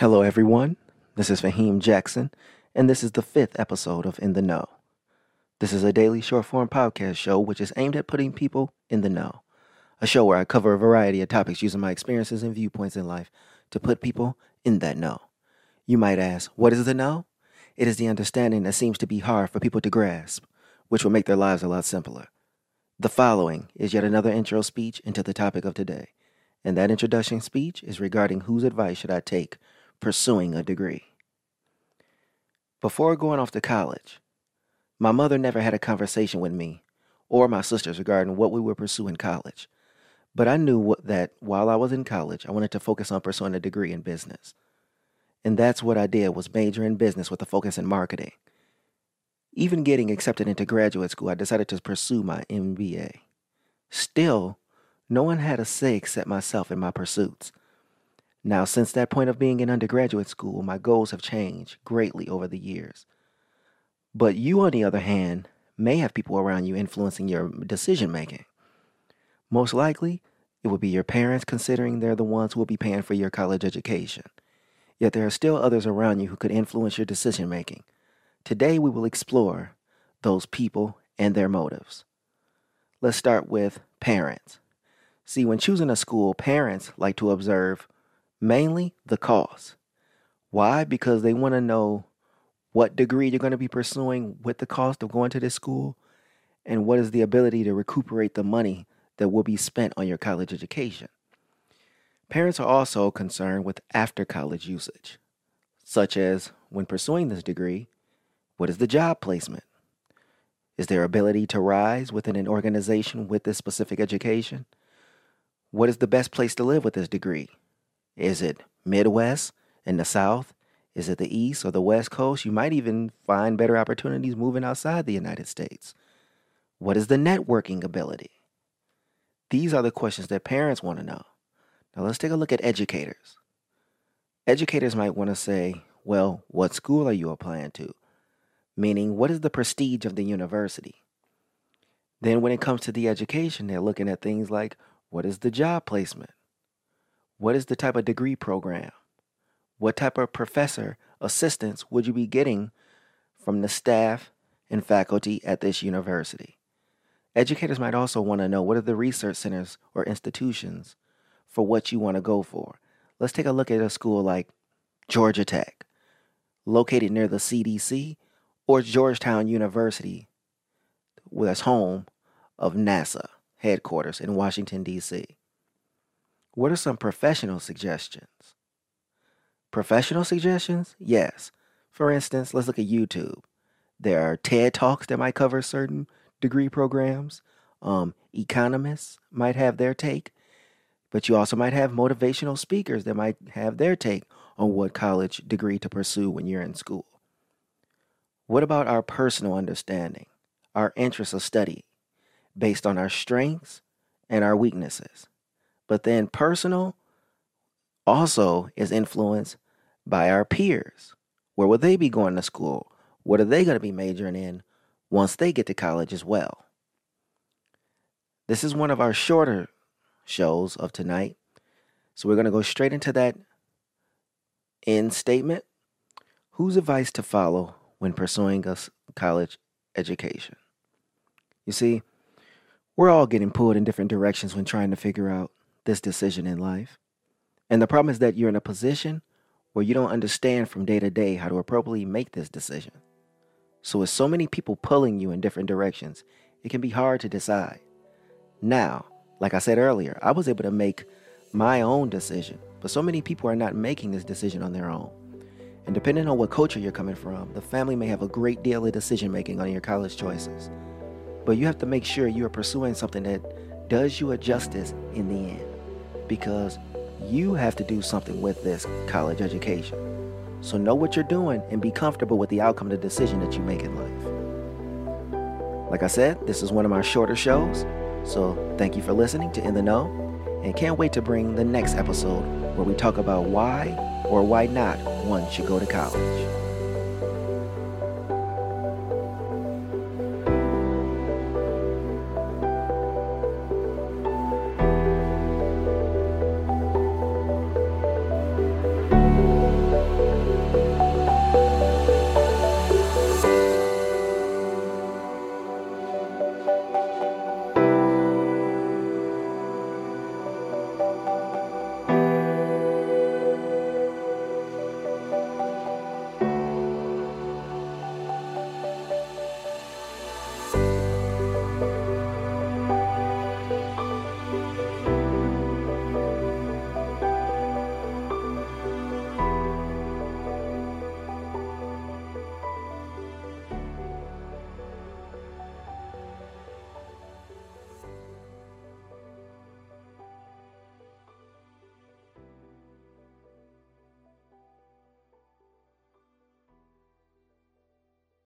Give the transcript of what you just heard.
Hello, everyone. This is Fahim Jackson, and this is the fifth episode of In the Know. This is a daily short form podcast show which is aimed at putting people in the know. A show where I cover a variety of topics using my experiences and viewpoints in life to put people in that know. You might ask, what is the know? It is the understanding that seems to be hard for people to grasp, which will make their lives a lot simpler. The following is yet another intro speech into the topic of today, and that introduction speech is regarding whose advice should I take pursuing a degree. Before going off to college, my mother never had a conversation with me or my sisters regarding what we would pursue in college. But I knew what, that while I was in college, I wanted to focus on pursuing a degree in business. And that's what I did was major in business with a focus in marketing. Even getting accepted into graduate school, I decided to pursue my MBA. Still, no one had a say except myself in my pursuits. Now, since that point of being in undergraduate school, my goals have changed greatly over the years. But you, on the other hand, may have people around you influencing your decision making. Most likely, it would be your parents, considering they're the ones who will be paying for your college education. Yet there are still others around you who could influence your decision making. Today, we will explore those people and their motives. Let's start with parents. See, when choosing a school, parents like to observe mainly the cost. Why? Because they want to know what degree you're going to be pursuing with the cost of going to this school, and what is the ability to recuperate the money that will be spent on your college education. Parents are also concerned with after college usage, such as when pursuing this degree, what is the job placement? Is there ability to rise within an organization with this specific education? What is the best place to live with this degree? Is it Midwest in the South? Is it the East or the West Coast? You might even find better opportunities moving outside the United States. What is the networking ability? These are the questions that parents want to know. Now let's take a look at educators. Educators might want to say, well, what school are you applying to? Meaning, what is the prestige of the university? Then, when it comes to the education, they're looking at things like what is the job placement? What is the type of degree program? What type of professor assistance would you be getting from the staff and faculty at this university? Educators might also want to know what are the research centers or institutions for what you want to go for. Let's take a look at a school like Georgia Tech, located near the CDC, or Georgetown University, that's home of NASA headquarters in Washington, D.C. What are some professional suggestions? Professional suggestions? Yes. For instance, let's look at YouTube. There are TED Talks that might cover certain degree programs. Um, economists might have their take, but you also might have motivational speakers that might have their take on what college degree to pursue when you're in school. What about our personal understanding, our interests of study, based on our strengths and our weaknesses? But then personal also is influenced by our peers. Where will they be going to school? What are they going to be majoring in once they get to college as well? This is one of our shorter shows of tonight. So we're going to go straight into that end statement. Whose advice to follow when pursuing a college education? You see, we're all getting pulled in different directions when trying to figure out this decision in life. And the problem is that you're in a position where you don't understand from day to day how to appropriately make this decision. So, with so many people pulling you in different directions, it can be hard to decide. Now, like I said earlier, I was able to make my own decision, but so many people are not making this decision on their own. And depending on what culture you're coming from, the family may have a great deal of decision making on your college choices. But you have to make sure you are pursuing something that does you a justice in the end because you have to do something with this college education. So know what you're doing and be comfortable with the outcome of the decision that you make in life. Like I said, this is one of my shorter shows. So thank you for listening to In the Know and can't wait to bring the next episode where we talk about why or why not one should go to college.